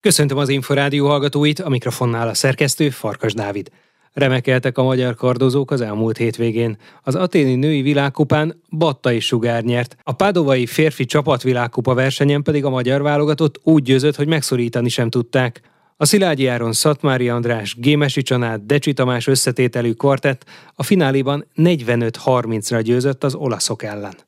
Köszöntöm az Inforádió hallgatóit, a mikrofonnál a szerkesztő Farkas Dávid. Remekeltek a magyar kardozók az elmúlt hétvégén. Az aténi női világkupán Battai Sugár nyert. A pádovai férfi csapatvilágkupa versenyen pedig a magyar válogatott úgy győzött, hogy megszorítani sem tudták. A Szilágyi Áron Szatmári András, Gémesi Csanát, Decsi Tamás összetételű kvartett a fináliban 45-30-ra győzött az olaszok ellen.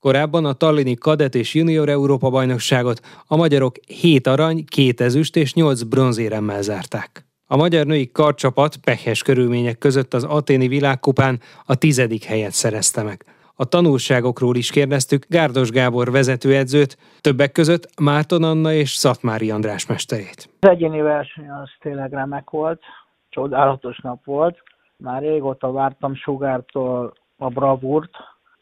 Korábban a Tallini Kadet és Junior Európa bajnokságot a magyarok 7 arany, 2 ezüst és 8 bronzéremmel zárták. A magyar női karcsapat pehes körülmények között az aténi világkupán a tizedik helyet szerezte meg. A tanulságokról is kérdeztük Gárdos Gábor vezetőedzőt, többek között Márton Anna és Szatmári András mesterét. Az egyéni verseny az tényleg remek volt, csodálatos nap volt. Már régóta vártam Sugártól a bravúrt,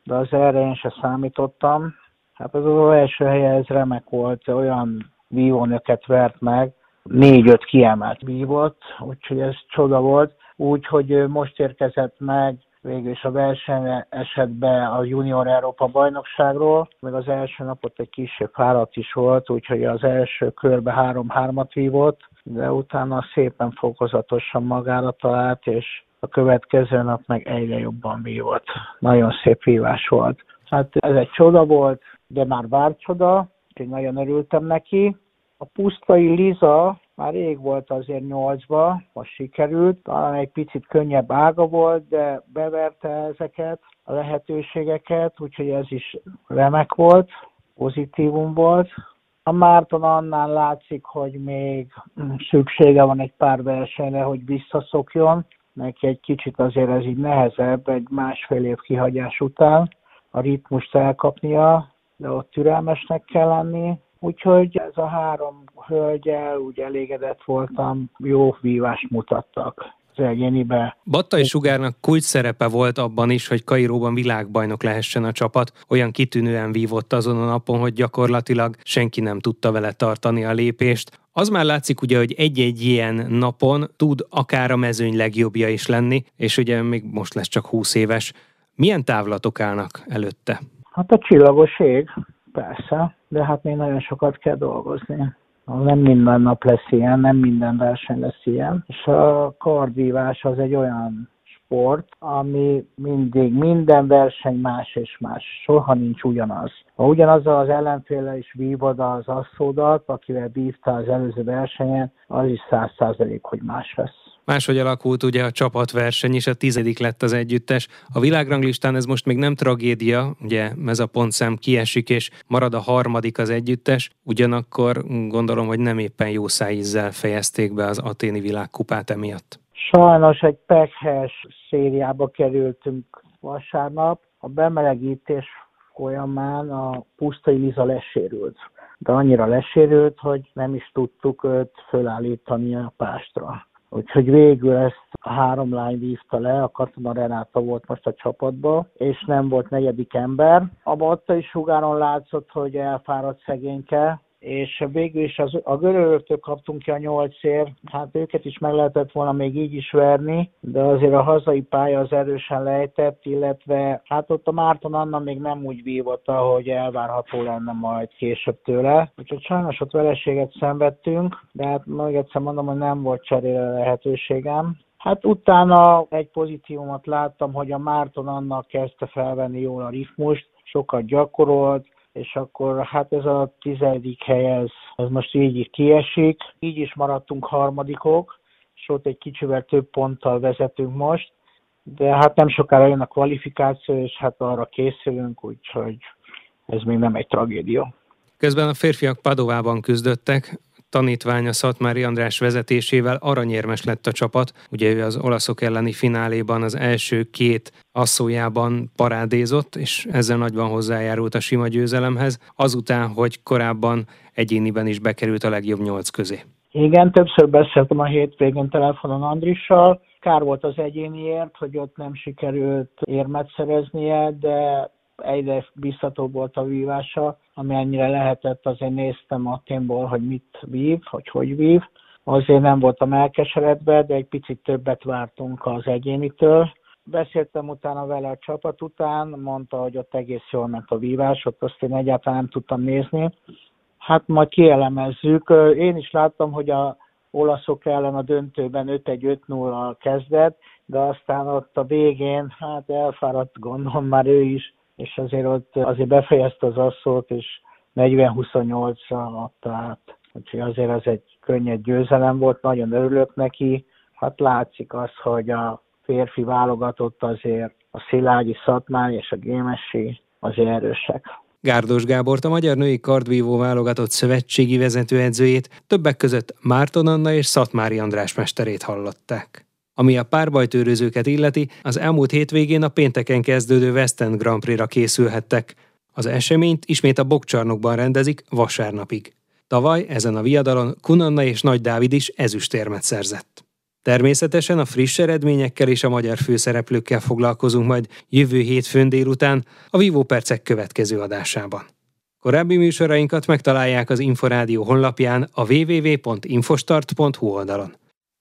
de az erre én se számítottam. Hát az az első helye ez remek volt, olyan vívónöket vert meg, négy-öt kiemelt vívott, úgyhogy ez csoda volt. Úgyhogy most érkezett meg végül is a verseny esetben a Junior Európa bajnokságról, meg az első napot egy kisebb fáradt is volt, úgyhogy az első körbe három-hármat vívott, de utána szépen fokozatosan magára talált, és a következő nap meg egyre jobban vívott. Nagyon szép vívás volt. Hát ez egy csoda volt, de már várt csoda, úgyhogy nagyon örültem neki. A pusztai Liza már rég volt azért nyolcba, most sikerült, talán egy picit könnyebb ága volt, de beverte ezeket a lehetőségeket, úgyhogy ez is remek volt, pozitívum volt. A Márton annál látszik, hogy még szüksége van egy pár versenyre, hogy visszaszokjon, neki egy kicsit azért ez így nehezebb egy másfél év kihagyás után a ritmust elkapnia, de ott türelmesnek kell lenni. Úgyhogy ez a három hölgyel úgy elégedett voltam, jó vívást mutattak az egyénibe. Batta és Sugárnak kulcs szerepe volt abban is, hogy Kairóban világbajnok lehessen a csapat. Olyan kitűnően vívott azon a napon, hogy gyakorlatilag senki nem tudta vele tartani a lépést. Az már látszik ugye, hogy egy-egy ilyen napon tud akár a mezőny legjobbja is lenni, és ugye még most lesz csak 20 éves. Milyen távlatok állnak előtte? Hát a csillagos ég, persze, de hát még nagyon sokat kell dolgozni. Nem minden nap lesz ilyen, nem minden verseny lesz ilyen. És a kardvívás az egy olyan sport, ami mindig, minden verseny más és más. Soha nincs ugyanaz. Ha ugyanazzal az ellenféle is vívod az asszódat, akivel bívta az előző versenyen, az is száz százalék, hogy más lesz. Máshogy alakult ugye a csapatverseny, és a tizedik lett az együttes. A világranglistán ez most még nem tragédia, ugye ez a pontszám kiesik, és marad a harmadik az együttes, ugyanakkor gondolom, hogy nem éppen jó szájízzel fejezték be az aténi világkupát emiatt. Sajnos egy pekhes szériába kerültünk vasárnap. A bemelegítés folyamán a pusztai Liza lesérült. De annyira lesérült, hogy nem is tudtuk őt fölállítani a pástra. Úgyhogy végül ezt a három lány vívta le, a Katona Renáta volt most a csapatban, és nem volt negyedik ember. A Batta is sugáron látszott, hogy elfáradt szegényke, és végül is az, a görögöktől kaptunk ki a nyolcért, hát őket is meg lehetett volna még így is verni, de azért a hazai pálya az erősen lejtett, illetve hát ott a Márton Anna még nem úgy vívott, ahogy elvárható lenne majd később tőle. Úgyhogy sajnos ott vereséget szenvedtünk, de hát még egyszer mondom, hogy nem volt cserére lehetőségem. Hát utána egy pozitívumot láttam, hogy a Márton annak kezdte felvenni jól a ritmust, sokat gyakorolt, és akkor hát ez a tizedik hely, ez, ez most így kiesik. Így is maradtunk harmadikok, és ott egy kicsivel több ponttal vezetünk most, de hát nem sokára jön a kvalifikáció, és hát arra készülünk, úgyhogy ez még nem egy tragédia. Közben a férfiak Padovában küzdöttek, tanítványa Szatmári András vezetésével aranyérmes lett a csapat. Ugye ő az olaszok elleni fináléban az első két asszójában parádézott, és ezzel nagyban hozzájárult a sima győzelemhez, azután, hogy korábban egyéniben is bekerült a legjobb nyolc közé. Igen, többször beszéltem a hétvégén telefonon Andrissal. Kár volt az egyéniért, hogy ott nem sikerült érmet szereznie, de egyre biztató volt a vívása, ami ennyire lehetett, azért néztem a témból, hogy mit vív, hogy hogy vív. Azért nem voltam elkeseredve, de egy picit többet vártunk az egyénitől. Beszéltem utána vele a csapat után, mondta, hogy ott egész jól ment a vívás, ott azt én egyáltalán nem tudtam nézni. Hát majd kielemezzük. Én is láttam, hogy a olaszok ellen a döntőben 5-1-5-0-al kezdett, de aztán ott a végén, hát elfáradt gondolom már ő is, és azért ott azért befejezte az asszót, és 40-28-ra adta át. Úgyhogy azért az egy könnyed győzelem volt, nagyon örülök neki. Hát látszik az, hogy a férfi válogatott azért a Szilágyi, Szatmár és a Gémesi azért erősek. Gárdos Gábort, a Magyar Női Kardvívó válogatott szövetségi vezetőedzőjét, többek között Márton Anna és Szatmári András mesterét hallották. Ami a párbajtőrözőket illeti, az elmúlt hétvégén a pénteken kezdődő West End Grand Prix-ra készülhettek. Az eseményt ismét a bokcsarnokban rendezik vasárnapig. Tavaly ezen a viadalon Kunanna és Nagy Dávid is ezüstérmet szerzett. Természetesen a friss eredményekkel és a magyar főszereplőkkel foglalkozunk majd jövő hétfőn délután a Vivo Percek következő adásában. Korábbi műsorainkat megtalálják az Inforádió honlapján a www.infostart.hu oldalon.